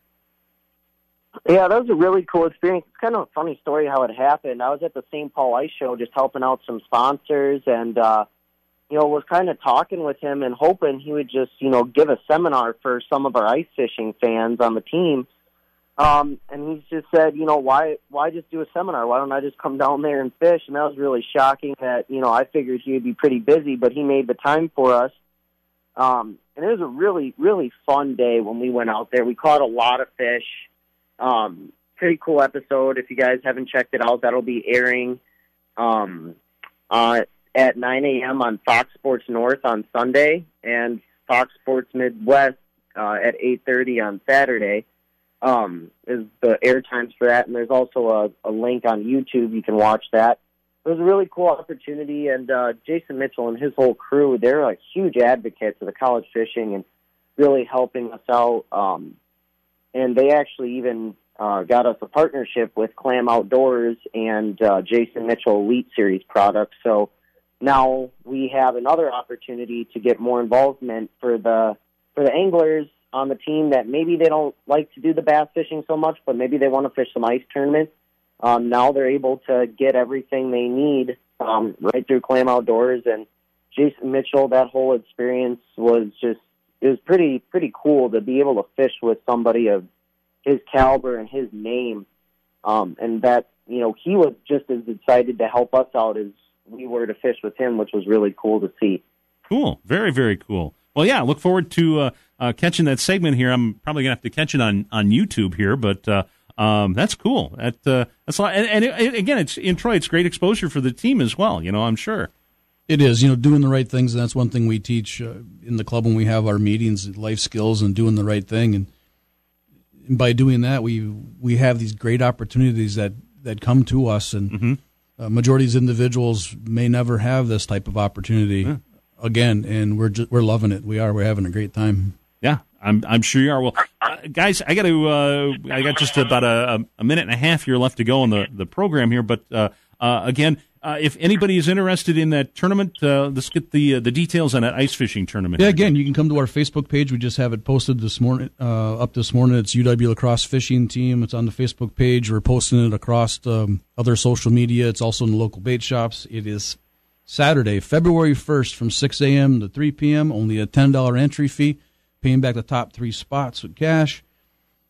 S3: Yeah, that was a really cool experience. It's kind of a funny story how it happened. I was at the St. Paul Ice Show just helping out some sponsors and, uh, you know, was kind of talking with him and hoping he would just, you know, give a seminar for some of our ice fishing fans on the team. Um, and he just said, you know, why, why just do a seminar? Why don't I just come down there and fish? And that was really shocking that, you know, I figured he would be pretty busy, but he made the time for us. Um, and it was a really, really fun day when we went out there. We caught a lot of fish. Um, pretty cool episode. If you guys haven't checked it out, that'll be airing um, uh, at 9 a.m. on Fox Sports North on Sunday and Fox Sports Midwest uh, at 8:30 on Saturday. Um, is the air times for that, and there's also a, a link on YouTube. You can watch that. It was a really cool opportunity, and uh, Jason Mitchell and his whole crew, they're a huge advocates of the college fishing and really helping us out. Um, and they actually even uh, got us a partnership with Clam Outdoors and uh, Jason Mitchell Elite Series products. So now we have another opportunity to get more involvement for the for the anglers on the team that maybe they don't like to do the bass fishing so much, but maybe they want to fish some ice tournaments. Um, now they're able to get everything they need um, right through Clam Outdoors and Jason Mitchell. That whole experience was just it was pretty pretty cool to be able to fish with somebody of his caliber and his name, um, and that you know he was just as excited to help us out as we were to fish with him, which was really cool to see.
S1: Cool, very very cool. Well, yeah, look forward to uh, uh, catching that segment here. I'm probably gonna have to catch it on on YouTube here, but. Uh, um, that's cool. That uh, that's a lot. And, and it, again, it's in Troy. It's great exposure for the team as well. You know, I'm sure.
S2: It is, you know, doing the right things, and that's one thing we teach uh, in the club when we have our meetings, life skills, and doing the right thing. And, and by doing that, we we have these great opportunities that that come to us, and
S1: mm-hmm.
S2: uh, majority of these individuals may never have this type of opportunity
S1: Yeah.
S2: Again, and we're just, we're loving it. We are. We're having a great time.
S1: Yeah, I'm I'm sure you are. Well, uh, guys, I got to. Uh, I got just about a, a minute and a half here left to go on the, the program here. But uh, uh, again, uh, if anybody is interested in that tournament, uh, let's get the uh, the details on that ice fishing tournament.
S2: Yeah, again, you can come to our Facebook page. We just have it posted this morning, uh, up this morning. It's UW La Crosse Fishing Team. It's on the Facebook page. We're posting it across um, other social media. It's also in the local bait shops. It is Saturday, February 1st from 6 a.m. to 3 p.m. Only a $10 entry fee. Paying back the top three spots with cash.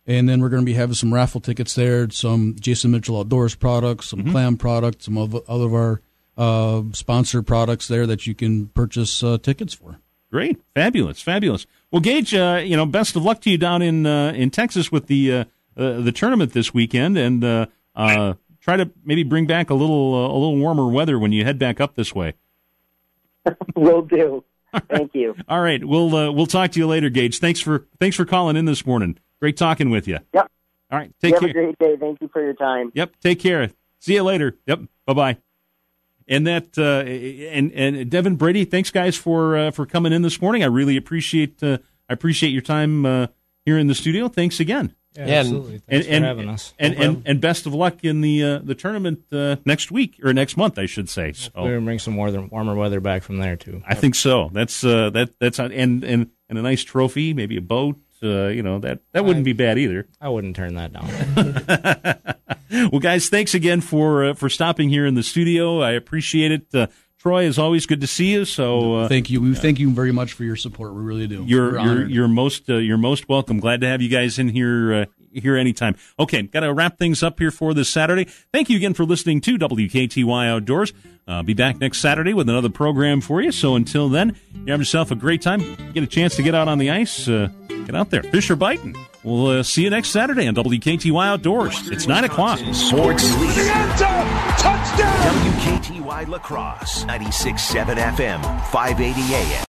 S2: And then we're going to be having some raffle tickets there, some Jason Mitchell Outdoors products, some mm-hmm. clam products, some of other of our uh, sponsored products there that you can purchase uh, tickets for.
S1: Great, fabulous, fabulous. Well, Gage, uh, you know, best of luck to you down in uh, in Texas with the uh, uh, the tournament this weekend, and try to maybe bring back a little a little warmer weather when you head back up this way.
S3: Will do. Thank you.
S1: All right, we'll we'll talk to you later, Gage. Thanks for thanks for calling in this morning. Great talking with you.
S3: Yep.
S1: All right. Take
S3: you
S1: care.
S3: Have a great day. Thank you for your time.
S1: Yep. Take care. See you later. Yep. Bye bye. And that uh, and and Devin Brady, thanks guys for uh, for coming in this morning. I really appreciate uh, I appreciate your time uh, here in the studio. Thanks again.
S4: Yeah, yeah absolutely. Thanks and, for having us.
S1: And, and, and best of luck in the uh, the tournament uh, next week or next month, I should say. So
S4: we're gonna bring some warmer warmer weather back from there too.
S1: I think so. That's uh, that that's and and and a nice trophy, maybe a boat uh, you know that that wouldn't I, be bad either.
S4: I wouldn't turn that down.
S1: well, guys, thanks again for uh, for stopping here in the studio. I appreciate it. Troy, is always good to see you. So
S2: uh, thank you. We thank you very much for your support. We really do.
S1: You're you're, you're most uh, you're most welcome. Glad to have you guys in here uh, here anytime. Okay, got to wrap things up here for this Saturday. Thank you again for listening to WKTY Outdoors. Uh, be back next Saturday with another program for you. So until then, you have yourself a great time. Get a chance to get out on the ice. Uh, get out there. Fish are biting. We'll uh, see you next Saturday on WKTY Outdoors. It's 9 o'clock.
S10: Sports League. Touchdown! WKTY La Crosse, 96.7 FM, 580 AM.